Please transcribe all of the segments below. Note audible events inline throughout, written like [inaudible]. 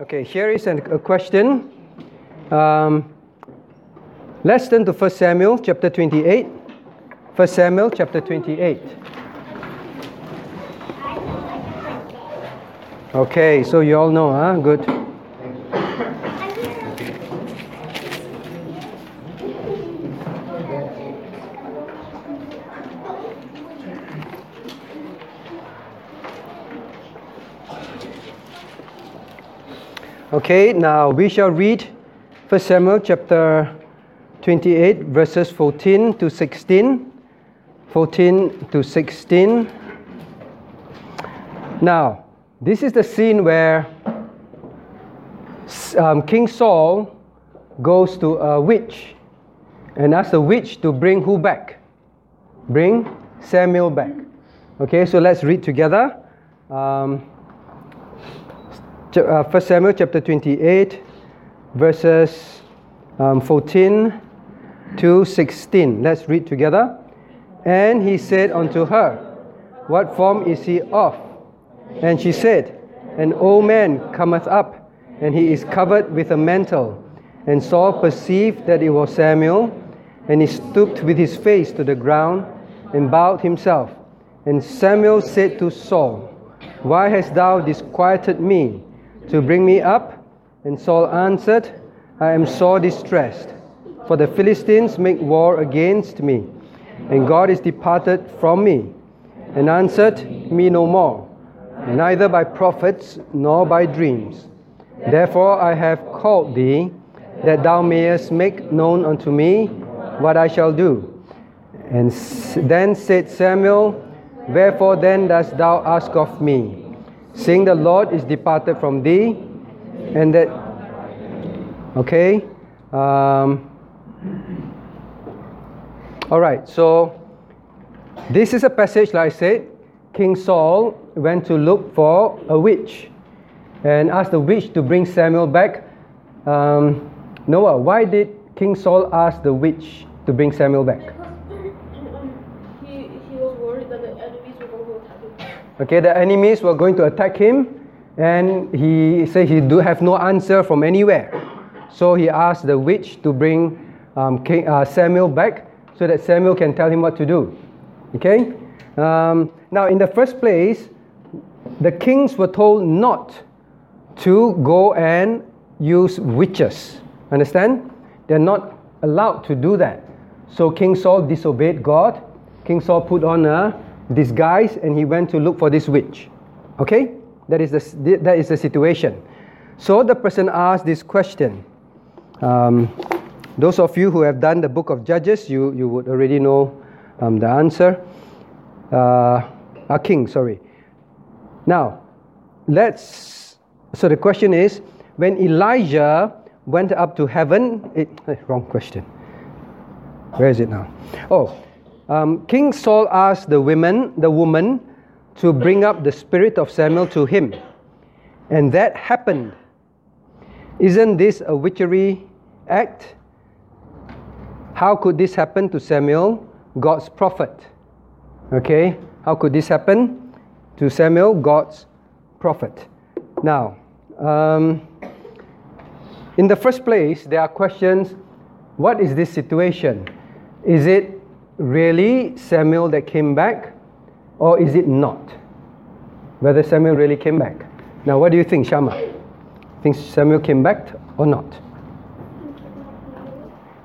Okay, here is an, a question. Um, let's turn to 1 Samuel chapter 28. 1 Samuel chapter 28. Okay, so you all know, huh? Good. Okay, now we shall read 1 Samuel chapter 28, verses 14 to 16. 14 to 16. Now, this is the scene where um, King Saul goes to a witch and asks the witch to bring who back? Bring Samuel back. Okay, so let's read together. Um, 1 Samuel chapter 28, verses um, 14 to 16. Let's read together. And he said unto her, What form is he of? And she said, An old man cometh up, and he is covered with a mantle. And Saul perceived that it was Samuel, and he stooped with his face to the ground and bowed himself. And Samuel said to Saul, Why hast thou disquieted me? To bring me up? And Saul answered, I am sore distressed, for the Philistines make war against me, and God is departed from me, and answered me no more, neither by prophets nor by dreams. Therefore I have called thee, that thou mayest make known unto me what I shall do. And then said Samuel, Wherefore then dost thou ask of me? Seeing the Lord is departed from thee, and that, okay, um, all right, so this is a passage, like I said, King Saul went to look for a witch and asked the witch to bring Samuel back. Um, Noah, why did King Saul ask the witch to bring Samuel back? Okay, the enemies were going to attack him, and he said he do have no answer from anywhere. So he asked the witch to bring um, King, uh, Samuel back so that Samuel can tell him what to do. Okay? Um, now, in the first place, the kings were told not to go and use witches. Understand? They're not allowed to do that. So King Saul disobeyed God. King Saul put on a disguise and he went to look for this witch. Okay? That is the, that is the situation. So the person asked this question. Um, those of you who have done the book of Judges, you, you would already know um, the answer. Uh, a king, sorry. Now, let's. So the question is when Elijah went up to heaven, it, eh, wrong question. Where is it now? Oh, um, King Saul asked the women, the woman, to bring up the spirit of Samuel to him, and that happened. Isn't this a witchery act? How could this happen to Samuel, God's prophet? Okay, how could this happen to Samuel, God's prophet? Now, um, in the first place, there are questions what is this situation? Is it really Samuel that came back, or is it not? Whether Samuel really came back. Now, what do you think, Shama? Think Samuel came back or not?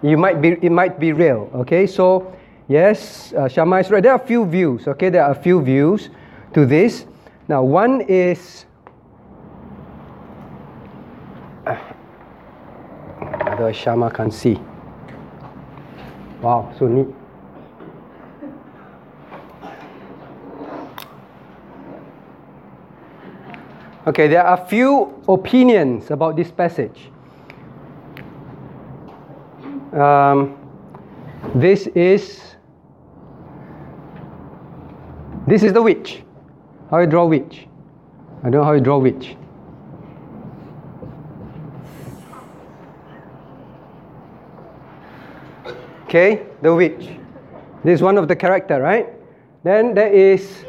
You might be, it might be real. Okay, so yes, uh, Shama is right. There are a few views. Okay, there are a few views to this. Now, one is. [sighs] Uh, Shama can see. Wow, so neat. Okay, there are a few opinions about this passage. Um, this is this is the witch. How you draw witch? I don't know how you draw witch. Okay, the witch. This is one of the character, right? Then there is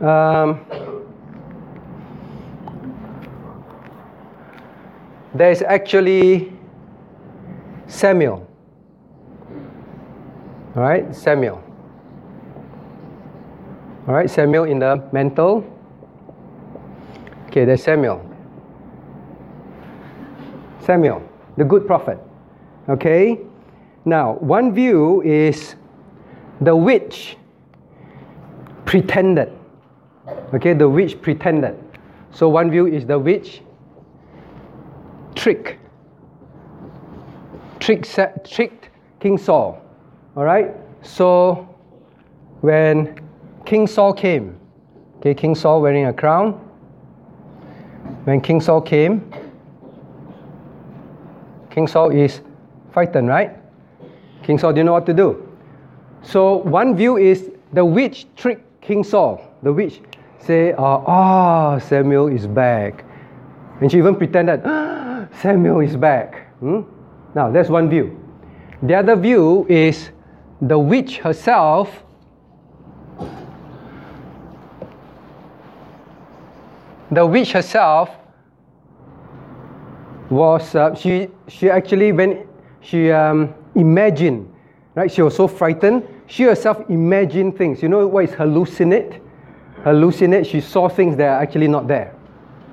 um, there is actually Samuel. All right, Samuel. All right, Samuel in the mantle. Okay, there's Samuel. Samuel, the good prophet. Okay, now one view is the witch pretended. Okay, the witch pretended. So one view is the witch trick. Trick, tricked King Saul. All right. So when King Saul came, okay, King Saul wearing a crown. When King Saul came, King Saul is frightened, right? King Saul didn't know what to do. So one view is the witch tricked King Saul. The witch say, ah, oh, Samuel is back. And she even pretended, Samuel is back. Hmm? Now, that's one view. The other view is the witch herself the witch herself was uh, she she actually when she um, imagined right she was so frightened she herself imagined things you know what is hallucinate hallucinate she saw things that are actually not there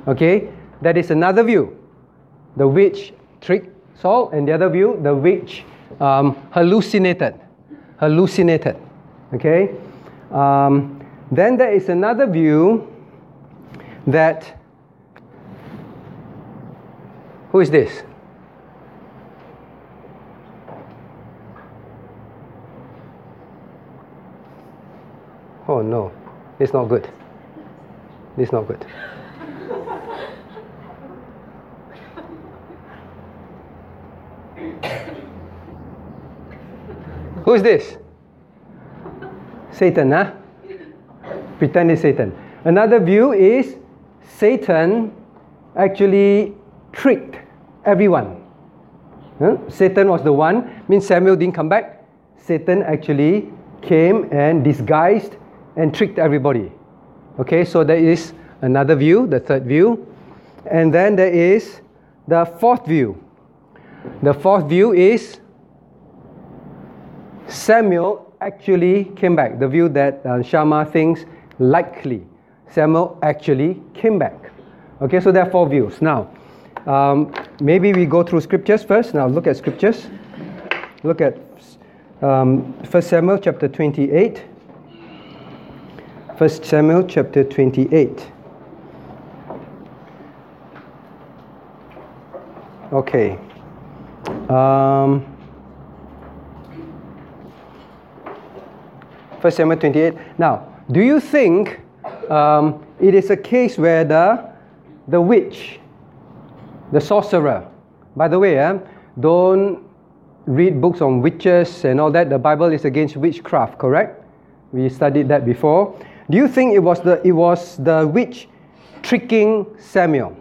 okay that is another view the witch tricked Saul and the other view the witch um, hallucinated hallucinated okay um, then there is another view that who is this? Oh no, it's not good. It's not good. Who's this? Satan, huh? Pretend it's Satan. Another view is Satan actually tricked everyone. Huh? Satan was the one, means Samuel didn't come back. Satan actually came and disguised and tricked everybody. Okay, so there is another view, the third view. And then there is the fourth view. The fourth view is Samuel actually came back. The view that uh, Shama thinks likely Samuel actually came back. Okay, so there are four views. Now, um, maybe we go through scriptures first. Now, look at scriptures. Look at um, 1 Samuel chapter 28. 1 Samuel chapter 28. Okay. Um, 1 Samuel 28. Now, do you think um, it is a case where the, the witch, the sorcerer, by the way, eh, don't read books on witches and all that. The Bible is against witchcraft, correct? We studied that before. Do you think it was the, it was the witch tricking Samuel?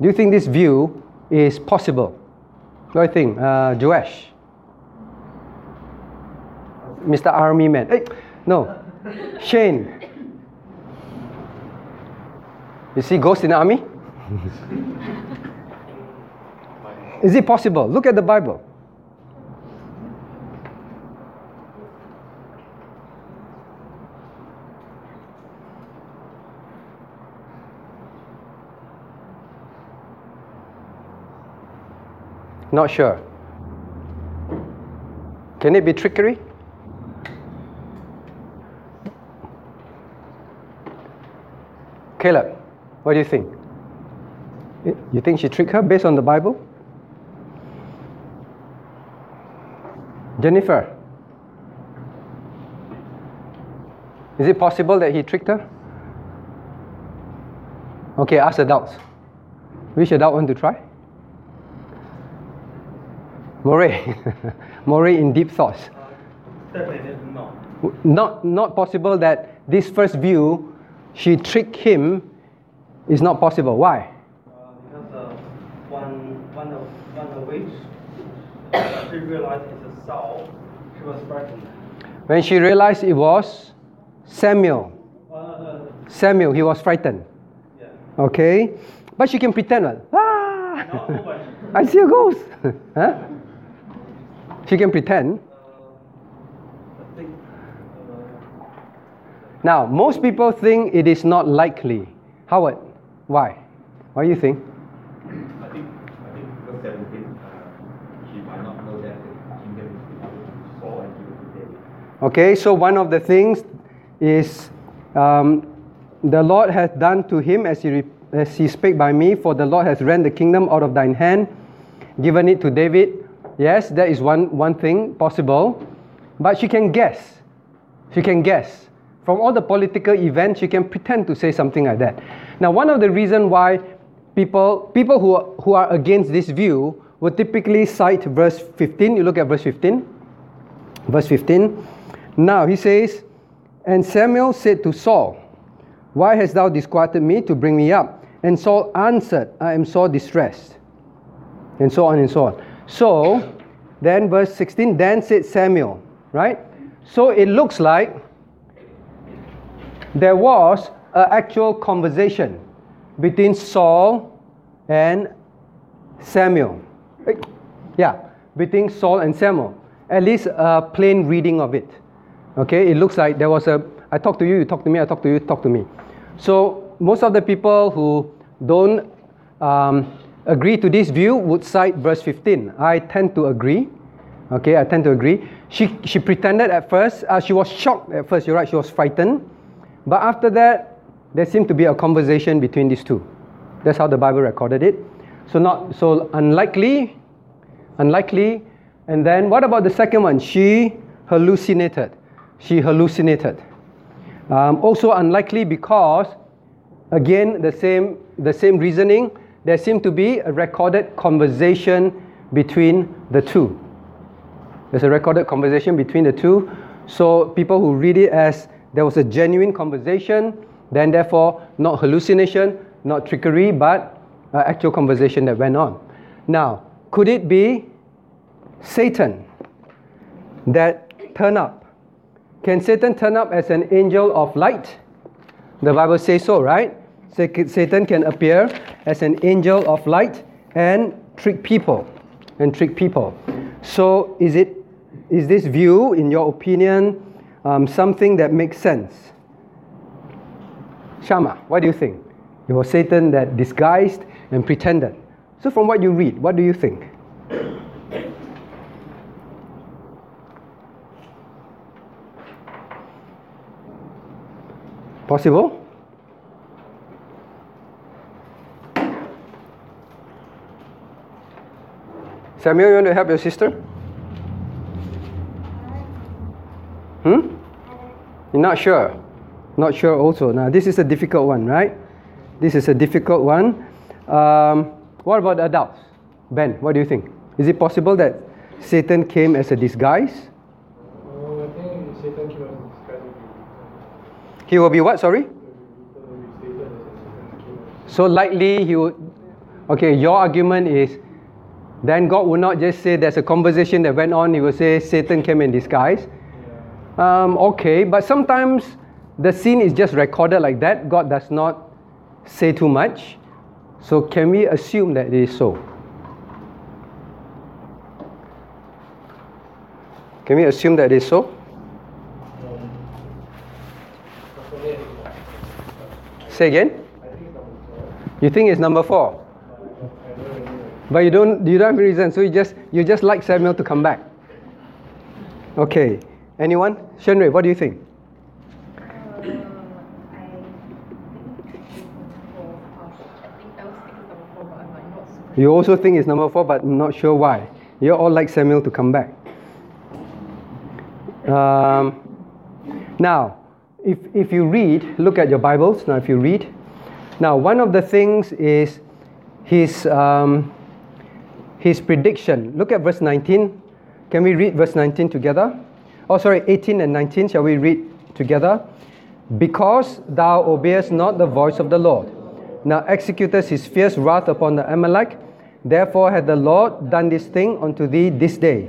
Do you think this view is possible? What do you think, uh, Joash? Mr. Army Man. Hey, no, Shane. You see ghosts in the army? Is it possible? Look at the Bible. Not sure. Can it be trickery? Caleb. What do you think? You think she tricked her based on the Bible? Jennifer, is it possible that he tricked her? Okay, ask adults. Which adult want to try? Moray. [laughs] Moray in deep thoughts. Uh, not, not possible that this first view, she tricked him is not possible. Why? Uh, because uh, one, one of, one of which uh, she realized it's a Saul, she was frightened. When she realized it was Samuel, uh, Samuel, he was frightened. yeah. Okay? But she can pretend, well, ah, No. [laughs] I see a ghost. [laughs] huh? She can pretend. Uh, I think. Uh, Now, most people think it is not likely. Howard, why? Why do you think? I think, I think verse 17, uh, she might not know that the kingdom is Saul and he will be David. Okay, so one of the things is um, the Lord hath done to him as he, as he spake by me, for the Lord hath rent the kingdom out of thine hand, given it to David. Yes, that is one, one thing possible. But she can guess. She can guess. From all the political events, you can pretend to say something like that. Now, one of the reasons why people, people who, are, who are against this view would typically cite verse 15. You look at verse 15. Verse 15. Now he says, And Samuel said to Saul, Why hast thou disquieted me to bring me up? And Saul answered, I am sore distressed. And so on and so on. So, then verse 16, then said Samuel, right? So it looks like there was an actual conversation between Saul and Samuel. Eh, Yeah, between Saul and Samuel. At least a plain reading of it. Okay, it looks like there was a I talk to you, you talk to me, I talk to you, talk to me. So most of the people who don't um, agree to this view would cite verse 15. I tend to agree. Okay, I tend to agree. She, she pretended at first, uh, she was shocked at first, you're right, she was frightened. But after that, there seemed to be a conversation between these two. That's how the Bible recorded it. So not so unlikely, unlikely. And then what about the second one? She hallucinated. She hallucinated. Um, also unlikely because, again, the same the same reasoning. There seemed to be a recorded conversation between the two. There's a recorded conversation between the two. So people who read it as there was a genuine conversation, then therefore not hallucination, not trickery, but uh, actual conversation that went on. Now, could it be Satan that turned up? Can Satan turn up as an angel of light? The Bible says so, right? Sa- Satan can appear as an angel of light and trick people, and trick people. So, is it is this view, in your opinion, um, something that makes sense? Shama, what do you think? It was Satan that disguised and pretended. So, from what you read, what do you think? Possible? Samuel, you want to help your sister? Hmm? You're not sure? Not sure also. Now, this is a difficult one, right? This is a difficult one. Um, what about adults? Ben, what do you think? Is it possible that Satan came as a disguise? Uh, I think Satan came of disguise He will be what, sorry? with Satan as Satan came out. So likely he would. Okay, your argument is then God would not just say there's a conversation that went on, he will say Satan came in disguise. Um, okay, but sometimes the scene is just recorded like that. God does not say too much. So can we assume that it is so? Can we assume that it is so? Say again. You think it's number four, but you don't you don't have a reason. So you just you just like Samuel to come back. Okay. Anyone? Shenrui, what do you think? Uh, I think it's number four. I think I was thinking number four, but I'm like not super You also think it's number four, but not sure why. You all like Samuel to come back. Um, now, if, if you read, look at your Bibles. Now, if you read, now one of the things is his um, his prediction. Look at verse 19. Can we read verse 19 together? Oh, sorry, 18 and 19. Shall we read together? Because thou obeyest not the voice of the Lord, now executest his fierce wrath upon the Amalek, therefore hath the Lord done this thing unto thee this day.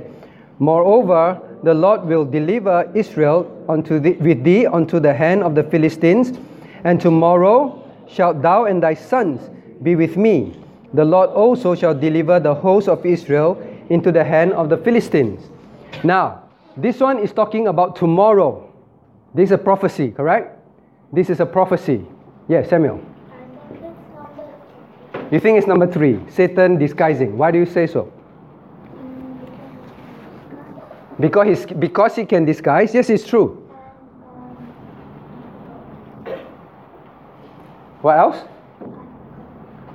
Moreover, the Lord will deliver Israel unto thee, with thee unto the hand of the Philistines, and tomorrow shalt thou and thy sons be with me, The Lord also shall deliver the host of Israel into the hand of the Philistines. Now, this one is talking about tomorrow. This is a prophecy, correct? This is a prophecy. Yes, Samuel. You think it's number three, Satan disguising. Why do you say so? Because, he's, because he can disguise. Yes, it's true. What else?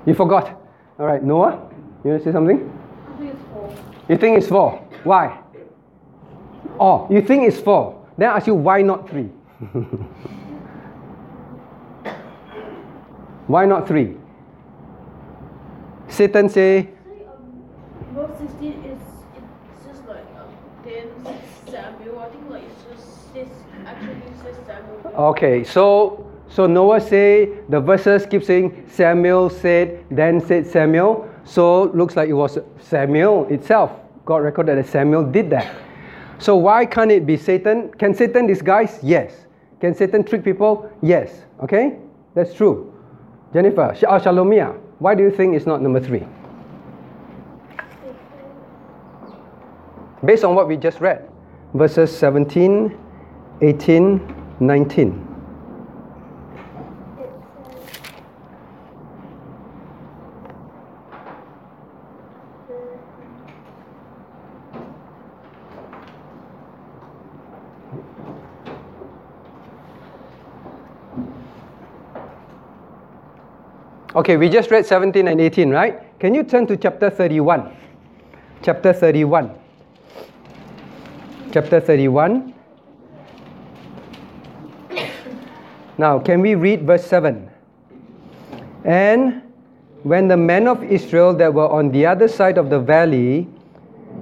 You forgot. All right, Noah, you want to say something? I think it's four. You think it's four. Why? Oh, you think it's four. Then I ask you, why not three? [laughs] why not three? Satan say, um, verse 16 is it's just like um, then Samuel. I think like it's just says actually says Samuel. okay, so so Noah say the verses keep saying Samuel said, then said Samuel. So looks like it was Samuel itself. God recorded that Samuel did that. So why can't it be Satan? Can Satan disguise? Yes. Can Satan trick people? Yes. Okay, that's true. Jennifer, Sh- oh, Shalomia, why do you think it's not number three? Based on what we just read, verses 17, 18, 19. Okay, we just read 17 and 18, right? Can you turn to chapter 31? Chapter 31. Chapter 31. Now, can we read verse 7? And when the men of Israel that were on the other side of the valley,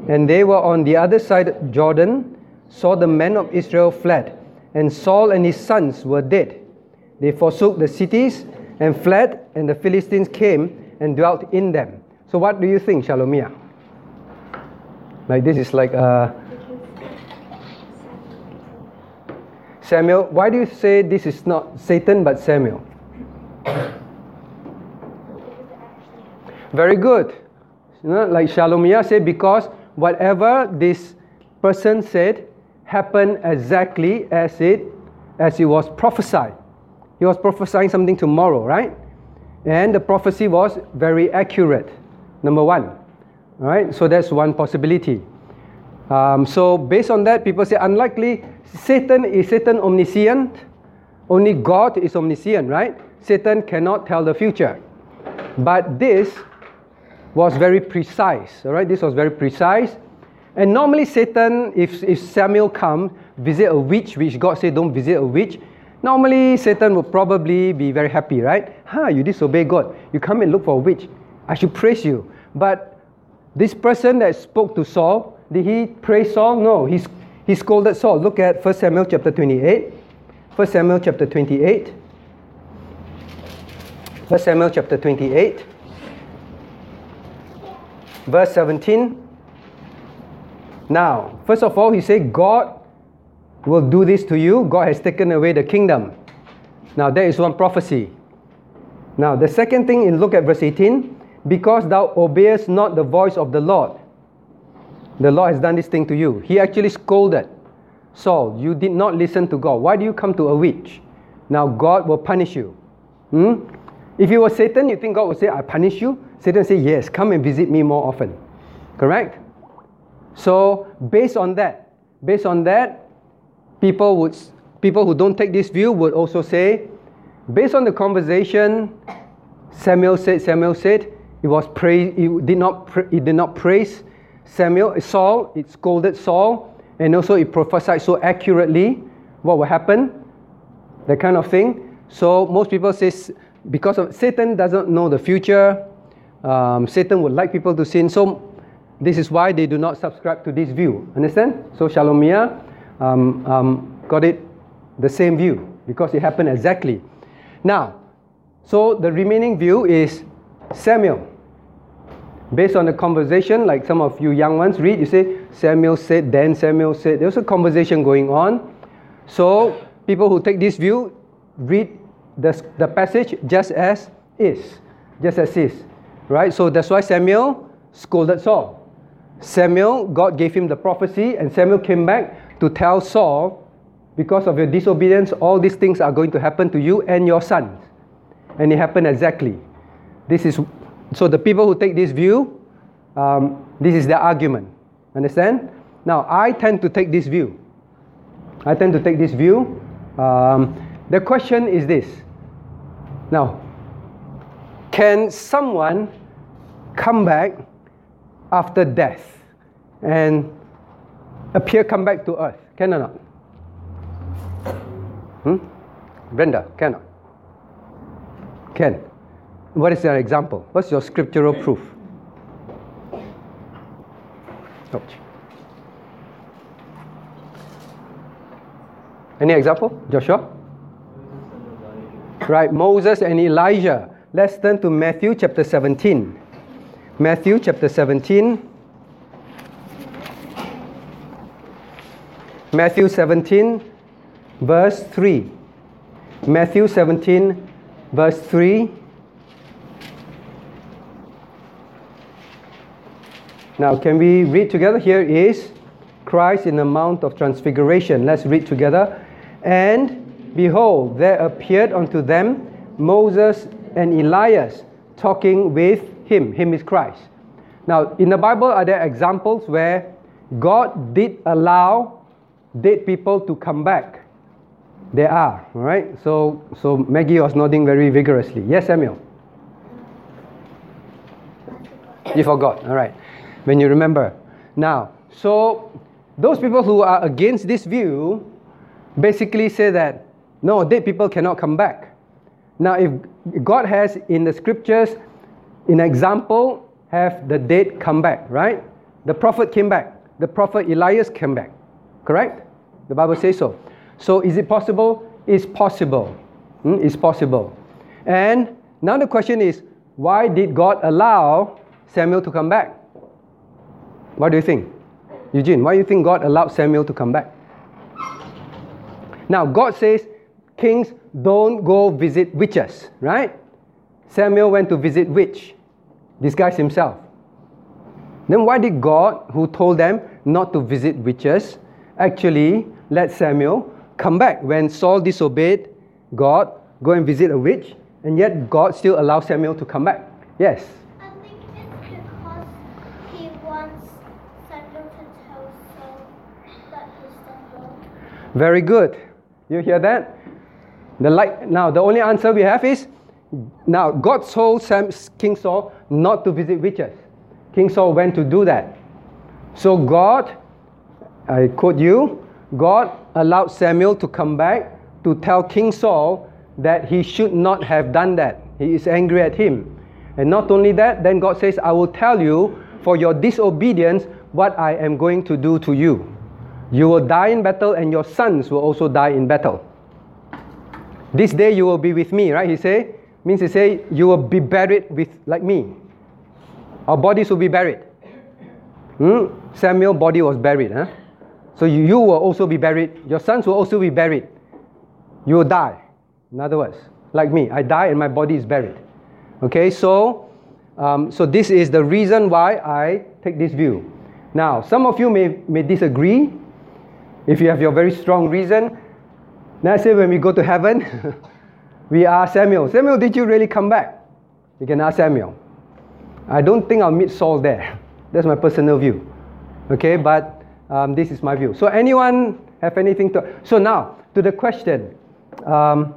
and they were on the other side Jordan, saw the men of Israel fled, and Saul and his sons were dead. They forsook the cities and fled, and the Philistines came and dwelt in them. So, what do you think, Shalomia? Like this is like uh, Samuel. Why do you say this is not Satan but Samuel? Very good. You know, like Shalomia said, because whatever this person said happened exactly as it as it was prophesied. He was prophesying something tomorrow, right? And the prophecy was very accurate. Number one, right? So that's one possibility. Um, so based on that, people say unlikely. Satan is Satan omniscient? Only God is omniscient, right? Satan cannot tell the future. But this was very precise. All right, this was very precise. And normally, Satan, if, if Samuel come visit a witch, which God said don't visit a witch, normally Satan would probably be very happy, right? Ha, you disobey God. You come and look for a witch. I should praise you. But this person that spoke to Saul, did he praise Saul? No, he, he scolded Saul. Look at 1 Samuel chapter 28. 1 Samuel chapter 28. 1 Samuel chapter 28 verse 17. Now, first of all, he said, God will do this to you. God has taken away the kingdom. Now, there is one prophecy. Now, the second thing in look at verse 18 because thou obeyest not the voice of the Lord. The Lord has done this thing to you. He actually scolded Saul, You did not listen to God. Why do you come to a witch? Now, God will punish you. Hmm? If you were Satan, you think God would say, I punish you? Satan say, Yes, come and visit me more often. Correct? So, based on that, based on that, people would people who don't take this view would also say, based on the conversation, Samuel said, Samuel said, it was praise, it did not pra- it did not praise Samuel, Saul, it scolded Saul, and also it prophesied so accurately what will happen, that kind of thing. So most people say because of Satan doesn't know the future, um, Satan would like people to sin. So this is why they do not subscribe to this view. Understand? So Shalomia um, um, got it the same view because it happened exactly. Now, so the remaining view is Samuel. Based on the conversation, like some of you young ones read, you say Samuel said, then Samuel said. There's a conversation going on. So people who take this view read the, the passage just as is, just as is. Right? So that's why Samuel scolded Saul. Samuel, God gave him the prophecy, and Samuel came back to tell Saul, because of your disobedience, all these things are going to happen to you and your sons. And it happened exactly. This is so the people who take this view, um, this is their argument. Understand? Now I tend to take this view. I tend to take this view. Um, the question is this. Now, can someone come back after death and appear come back to earth? Can or not? Hmm? Brenda, can or not? Can. What is your example? What's your scriptural proof? Ouch. Any example? Joshua? Right, Moses and Elijah. Let's turn to Matthew chapter 17. Matthew chapter 17. Matthew 17, verse 3. Matthew 17, verse 3. Now, can we read together? Here is Christ in the Mount of Transfiguration. Let's read together. And behold, there appeared unto them Moses and Elias talking with him. Him is Christ. Now, in the Bible, are there examples where God did allow dead people to come back? There are, all right? So, so Maggie was nodding very vigorously. Yes, Samuel? You forgot, all right. When you remember. Now, so those people who are against this view basically say that no, dead people cannot come back. Now, if God has in the scriptures, in example, have the dead come back, right? The prophet came back. The prophet Elias came back. Correct? The Bible says so. So, is it possible? It's possible. Hmm? It's possible. And now the question is why did God allow Samuel to come back? What do you think? Eugene, why do you think God allowed Samuel to come back? Now, God says, Kings don't go visit witches, right? Samuel went to visit witch, disguise himself. Then why did God, who told them not to visit witches, actually let Samuel come back when Saul disobeyed God, go and visit a witch, and yet God still allows Samuel to come back? Yes. I think it's because he wants Samuel to tell Saul that he's done wrong. Very good. You hear that? The light, now, the only answer we have is now God told Sam, King Saul not to visit witches. King Saul went to do that. So God, I quote you, God allowed Samuel to come back to tell King Saul that he should not have done that. He is angry at him. And not only that, then God says, I will tell you for your disobedience what I am going to do to you. You will die in battle, and your sons will also die in battle. This day you will be with me, right? He say, means he say, you will be buried with like me. Our bodies will be buried. Hmm? Samuel body was buried, huh? So you, you will also be buried. Your sons will also be buried. You will die. In other words, like me, I die and my body is buried. Okay, so um, so this is the reason why I take this view. Now, some of you may, may disagree. If you have your very strong reason, now say when we go to heaven, [laughs] we ask Samuel, Samuel, did you really come back? We can ask Samuel. I don't think I'll meet Saul there. [laughs] That's my personal view. Okay, but um, this is my view. So anyone have anything to? So now to the question. Um,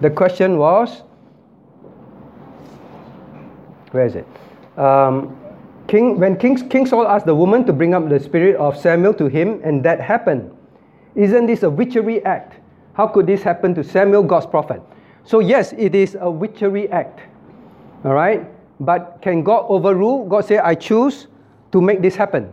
the question was, where is it? Um, King, when King, King Saul asked the woman to bring up the spirit of Samuel to him, and that happened. Isn't this a witchery act? How could this happen to Samuel, God's prophet? So, yes, it is a witchery act. All right? But can God overrule? God say, I choose to make this happen.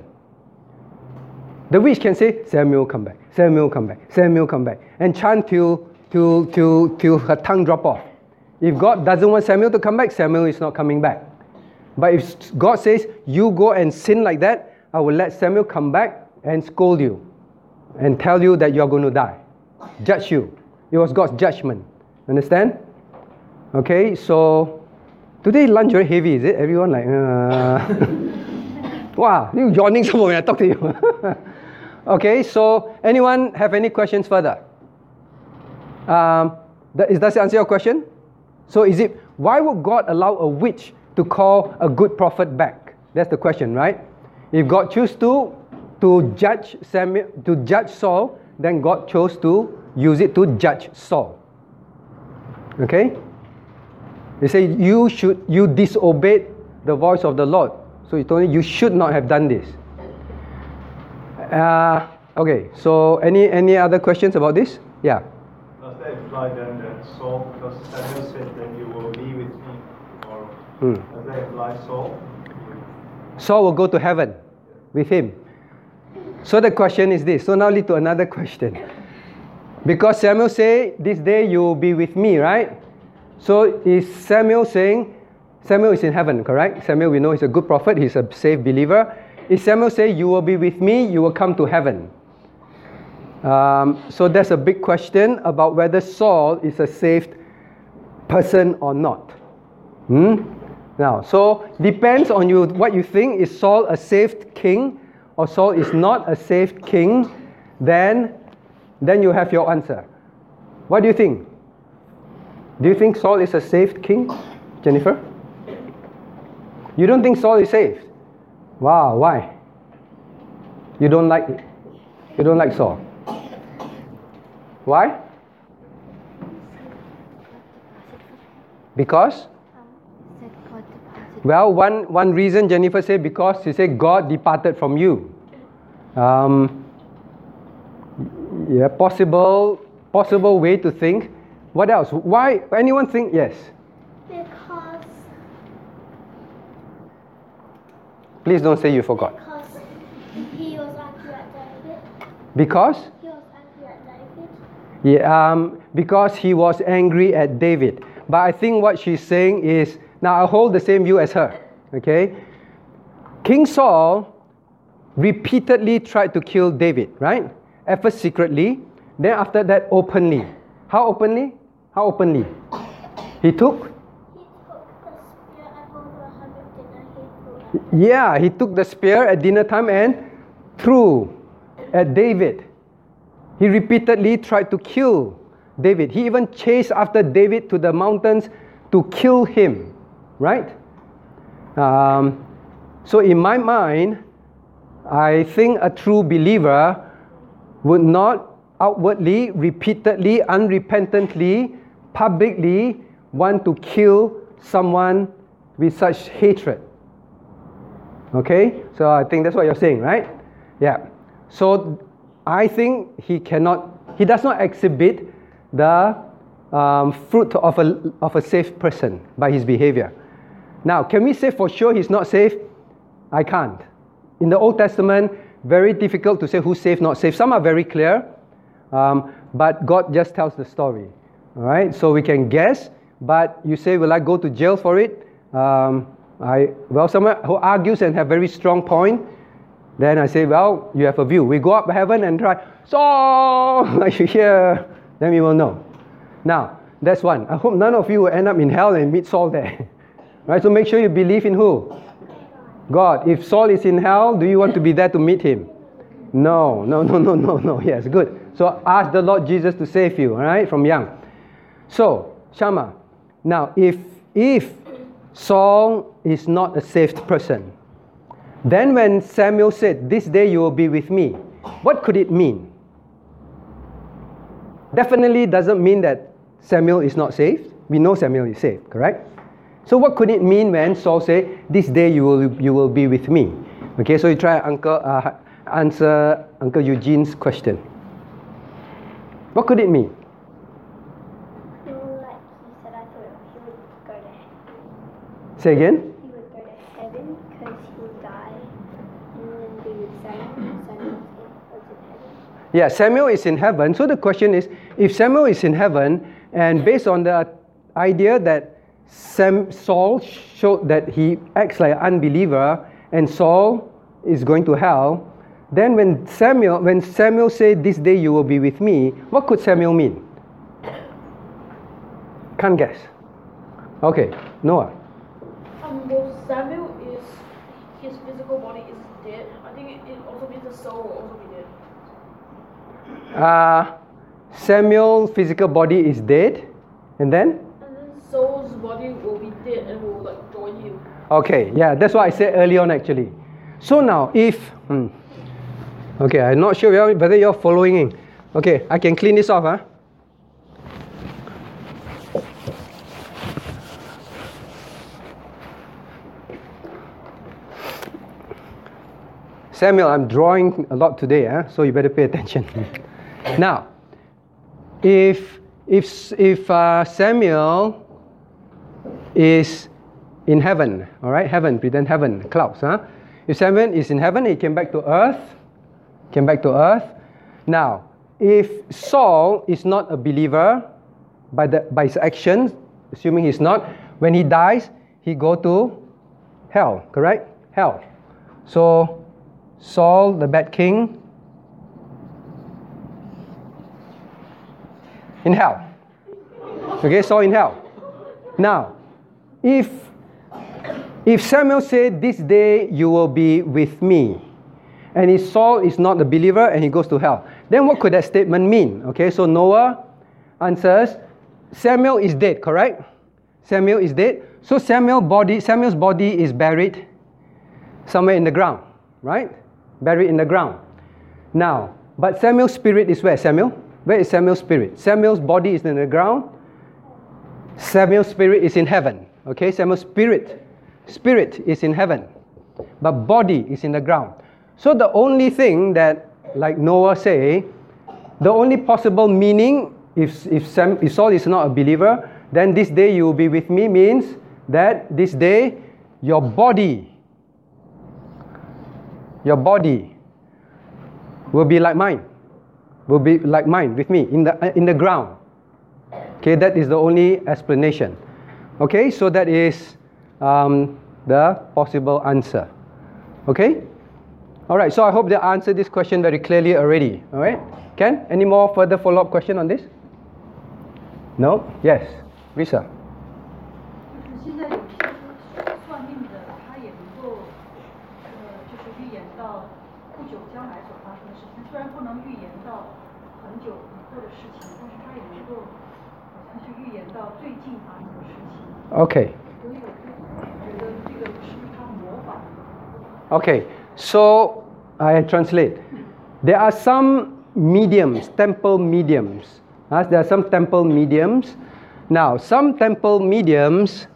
The witch can say, Samuel, come back. Samuel, come back. Samuel, come back. And chant till, till, till, till her tongue drop off. If God doesn't want Samuel to come back, Samuel is not coming back. But if God says, you go and sin like that, I will let Samuel come back and scold you and tell you that you're going to die, judge you. It was God's judgment. Understand? Okay, so Today lunch very heavy, is it? Everyone like, uh... [laughs] wow, you yawning some when I talk to you. [laughs] okay, so anyone have any questions further? Um, that- is, does it answer your question? So is it why would God allow a witch to call a good prophet back? That's the question, right? If God chose to to judge Samuel to judge Saul, then God chose to use it to judge Saul. Okay? They say you should you disobeyed the voice of the Lord. So he told you you should not have done this. Uh, okay, so any any other questions about this? Yeah. Does that imply then that Saul, because Samuel said that you will be with me, or Hmm. does that imply Saul? Saul will go to heaven with him. So the question is this. So now lead to another question. Because Samuel say, "This day you will be with me," right? So is Samuel saying, Samuel is in heaven, correct? Samuel, we know he's a good prophet. He's a safe believer. Is Samuel say, "You will be with me. You will come to heaven"? Um, so that's a big question about whether Saul is a saved person or not. Hmm? Now, so depends on you what you think. Is Saul a saved king or Saul is not a saved king? Then, then you have your answer. What do you think? Do you think Saul is a saved king, Jennifer? You don't think Saul is saved? Wow, why? You don't like you don't like Saul. Why? Because well, one, one reason Jennifer said because she said God departed from you. Um, yeah, possible possible way to think. What else? Why? Anyone think yes? Please don't say you forgot. because he was angry at David. Because He was angry at David. yeah, um, because he was angry at David. But I think what she's saying is now I hold the same view as her. Okay, King Saul repeatedly tried to kill David. Right? At first secretly, then after that openly. How openly? How openly? He took He took the spear and over a hundred dinner he threw at Yeah, he took the spear at dinner time and threw at David. He repeatedly tried to kill David. He even chased after David to the mountains to kill him, right? Um, so, in my mind, I think a true believer would not outwardly, repeatedly, unrepentantly, publicly want to kill someone with such hatred. Okay, so I think that's what you're saying, right? Yeah. So I think he cannot, he does not exhibit the um, fruit of a, of a safe person by his behavior. Now, can we say for sure he's not safe? I can't. In the Old Testament, very difficult to say who's safe, not safe. Some are very clear, um, but God just tells the story. All right, so we can guess, but you say, Will I go to jail for it? Um, I, well, someone who argues and have very strong point, then I say, Well, you have a view. We go up heaven and try, Saul, [laughs] like you hear, then we will know. Now, that's one. I hope none of you will end up in hell and meet Saul there. [laughs] right, so make sure you believe in who? God. If Saul is in hell, do you want to be there to meet him? No, no, no, no, no, no. [laughs] Yes, good. So ask the Lord Jesus to save you, all right, from young. So, Shama, now if if Saul is not a saved person, then when Samuel said, This day you will be with me, what could it mean? Definitely doesn't mean that Samuel is not saved. We know Samuel is saved, correct? So what could it mean when Saul said, "This day you will you will be with me"? Okay, so you try Uncle uh, answer Uncle Eugene's question. What could it mean? He would, like he said, I thought he would go to heaven. Say again. He would go to heaven because he would die and then be with Samuel. Samuel was in heaven. Yeah, Samuel is in heaven. So the question is, if Samuel is in heaven, and based on the idea that Sam, Saul showed that he acts like an unbeliever, and Saul is going to hell, then when Samuel, when Samuel said, "This day you will be with me," what could Samuel mean? Can't guess. Okay, Noah. um, well, Samuel is his physical body is dead. I think it, it also means the soul will also be dead. Uh, Samuel physical body is dead, and then And then Saul's body will be dead and will like join him. okay, yeah, that's what I said early on actually. So now, if hmm, okay, I'm not sure whether- whether you're following in. Okay, I can clean this off, huh? Samuel, I'm drawing a lot today, huh? so you better pay attention. [laughs] now, if if if uh, Samuel is in heaven, all right, heaven, pretend heaven, clouds, huh? If Samuel is in heaven, he came back to earth, came back to earth. Now, if Saul is not a believer by the by his actions, assuming he's not, when he dies, he go to hell, correct? Hell. So Saul, the bad king, in hell. Okay, so in hell. Now, if if Samuel said, This day you will be with me, and if Saul is not a believer and he goes to hell, then what could that statement mean? Okay, so Noah answers, Samuel is dead, correct? Samuel is dead. So Samuel body, Samuel's body is buried somewhere in the ground, right? Buried in the ground. Now, but Samuel's spirit is where? Samuel? Where is Samuel's spirit? Samuel's body is in the ground. Samuel's spirit is in heaven. Okay, Samuel's spirit, spirit is in heaven, but body is in the ground. So the only thing that, like Noah say, the only possible meaning, if if, Sam, if Saul is not a believer, then this day you will be with me means that this day your body, your body will be like mine, will be like mine with me in the in the ground. Okay, that is the only explanation. Okay, so that is um, the possible answer. Okay? All right, so I hope they answered this question very clearly already. All right? Ken, any more further follow up question on this? No? Yes. Risa. Okay. Okay, so I translate. There are some mediums, temple mediums. Uh, there are some temple mediums. Now, some temple mediums.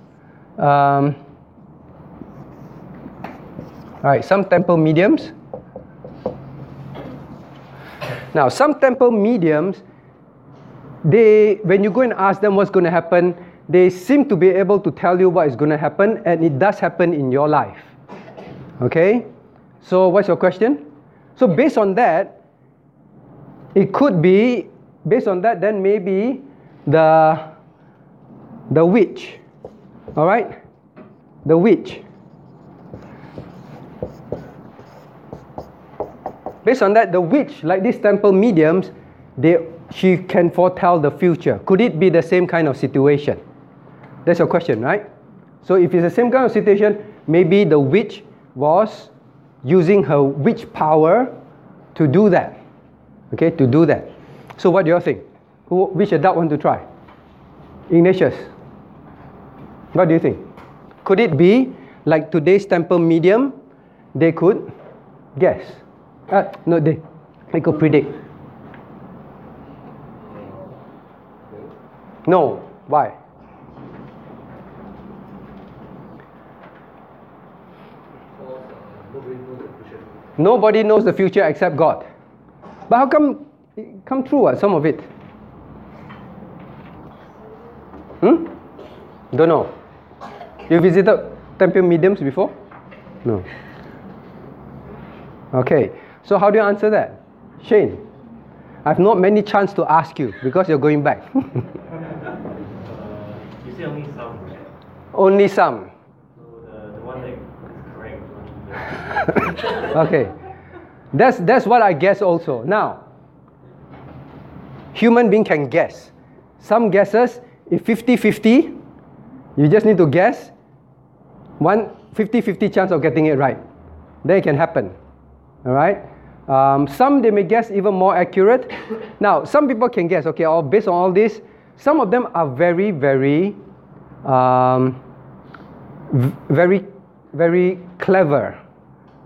Um, all right, some temple mediums. Now, some temple mediums, they when you go and ask them what's going to happen, they seem to be able to tell you what is going to happen, and it does happen in your life. Okay? So, what's your question? So, based on that, it could be, based on that, then maybe the, the witch, all right? The witch. Based on that, the witch, like these temple mediums, they, she can foretell the future. Could it be the same kind of situation? That's your question, right? So if it's the same kind of situation, maybe the witch was using her witch power to do that. Okay, to do that. So what do you think? Who, which adult want to try? Ignatius. What do you think? Could it be like today's temple medium? They could guess. Uh, no, they, they could predict. No. Why? Nobody knows the future except God. But how come it come true? Uh, some of it. Hmm? Don't know. You visited temple mediums before? No. Okay. So how do you answer that? Shane. I've not many chance to ask you because you're going back. [laughs] You say only some. Only some. So the, the one that is correct. is only- [laughs] okay. That's, that's what I guess also. Now, human being can guess. Some guesses, if 50 50, you just need to guess, one 50-50 chance of getting it right. Then it can happen. All right. Um, some they may guess even more accurate. [coughs] now, some people can guess. Okay, all based on all this, some of them are very, very, um, very, very clever.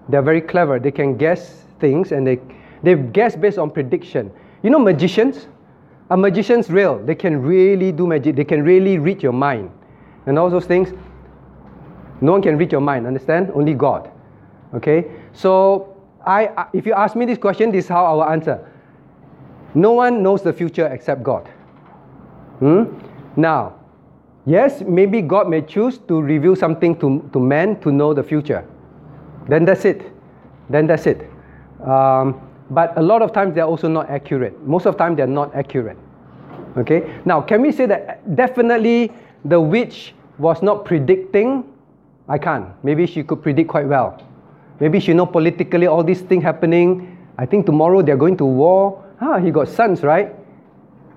They're very clever. They can guess things and they they guess based on prediction. You know, magicians. A magician's real. They can really do magic. They can really read your mind, and all those things. No one can read your mind. Understand? Only God. Okay. So I, if you ask me this question, this is how I will answer. No one knows the future except God. Hmm? Now, yes, maybe God may choose to reveal something to, to man to know the future. Then that's it. Then that's it. Um, but a lot of times they're also not accurate. Most of the time they're not accurate. Okay? Now, can we say that definitely the witch was not predicting? I can't. Maybe she could predict quite well. Maybe she know politically all these things happening. I think tomorrow they're going to war. Ah, he got sons, right?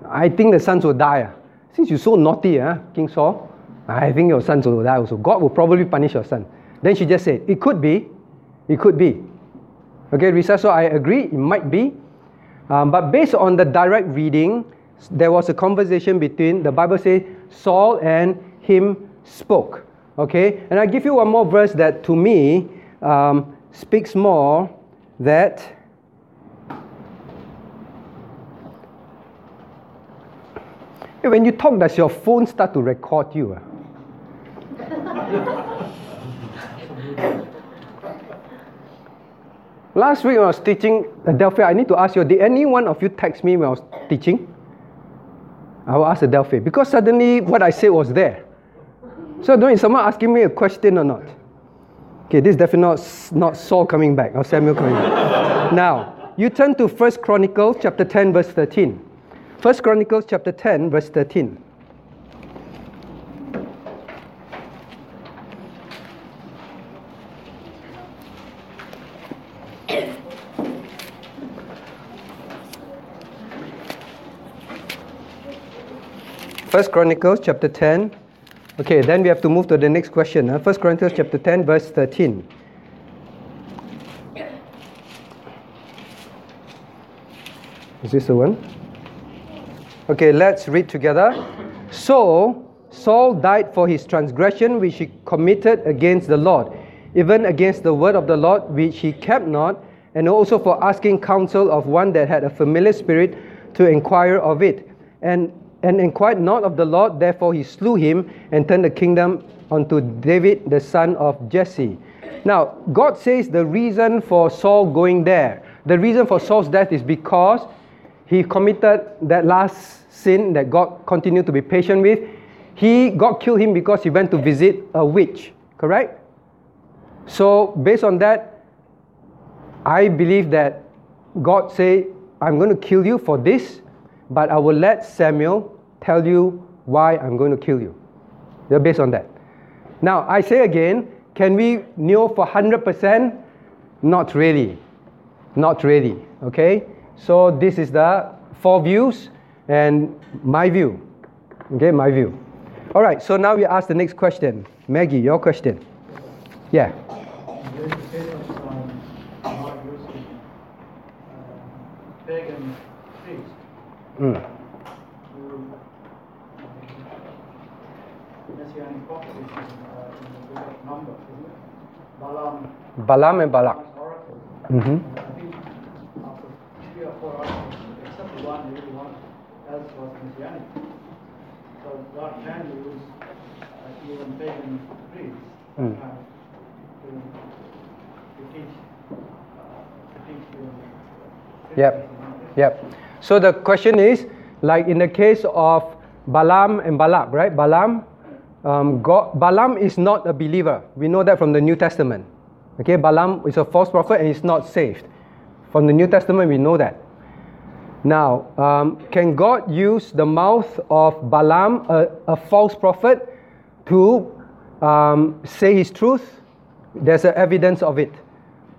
I think the sons will die. Since you're so naughty, ah, King Saul, I think your sons will die also. God will probably punish your son. Then she just said, It could be. It could be. Okay, Risa, so I agree, it might be. Um, but based on the direct reading, there was a conversation between, the Bible says, Saul and him spoke. Okay, and I give you one more verse that to me um, speaks more that when you talk, does your phone start to record you? [laughs] Last week I was teaching Adelphia, I need to ask you, did any one of you text me when I was teaching? I will ask Adelphia because suddenly what I said was there. So I don't know if someone asking me a question or not. Okay, this is definitely not, not Saul coming back or Samuel coming back. [laughs] now, you turn to 1 Chronicles chapter 10, verse 13. 1 Chronicles chapter 10, verse 13. First Chronicles chapter 10. Okay, then we have to move to the next question. Huh? First Chronicles chapter 10, verse 13. Is this the one? Okay, let's read together. So Saul died for his transgression which he committed against the Lord, even against the word of the Lord which he kept not, and also for asking counsel of one that had a familiar spirit to inquire of it. And and inquired not of the Lord, therefore he slew him and turned the kingdom unto David the son of Jesse. Now, God says the reason for Saul going there, the reason for Saul's death is because he committed that last sin that God continued to be patient with. He God killed him because he went to visit a witch, correct? So based on that, I believe that God said, I'm going to kill you for this, but I will let Samuel tell you why I'm going to kill you. They're based on that. Now, I say again, can we know for 100%? Not really. Not really. Okay? So, this is the four views and my view. Okay, my view. All right, so now we ask the next question. Maggie, your question. Yeah. There's a case of um, not using uh, pagan priest Mm. who um, messianic prophecies in, uh, in the book of Numbers, isn't it? Balaam, Balaam and Balak. Balaam's oracle. Mhm. And I think after three or four oracles, except the one, really one else was messianic. So God can use uh, even pagan priests Mm. to, to teach, to teach you. Yep. Yep. So the question is, like in the case of Balaam and Balak, right? Balaam, um, God, Balaam is not a believer. We know that from the New Testament. Okay, Balaam is a false prophet and he's not saved. From the New Testament, we know that. Now, um, can God use the mouth of Balaam, a, a false prophet, to um, say his truth? There's evidence of it.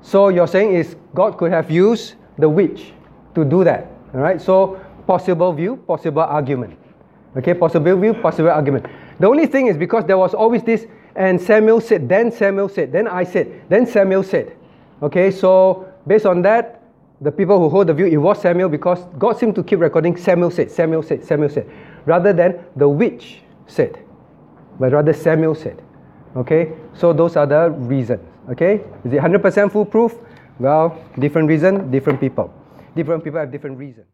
So you're saying is God could have used the witch to do that. All right. So possible view, possible argument. Okay, possible view, possible argument. The only thing is because there was always this and Samuel said, then Samuel said, then I said, then Samuel said. Okay, so based on that, the people who hold the view, it was Samuel because God seemed to keep recording Samuel said, Samuel said, Samuel said, rather than the witch said, but rather Samuel said. Okay, so those are the reasons. Okay, is it 100% foolproof? Well, different reason, different people. Different people have different reasons.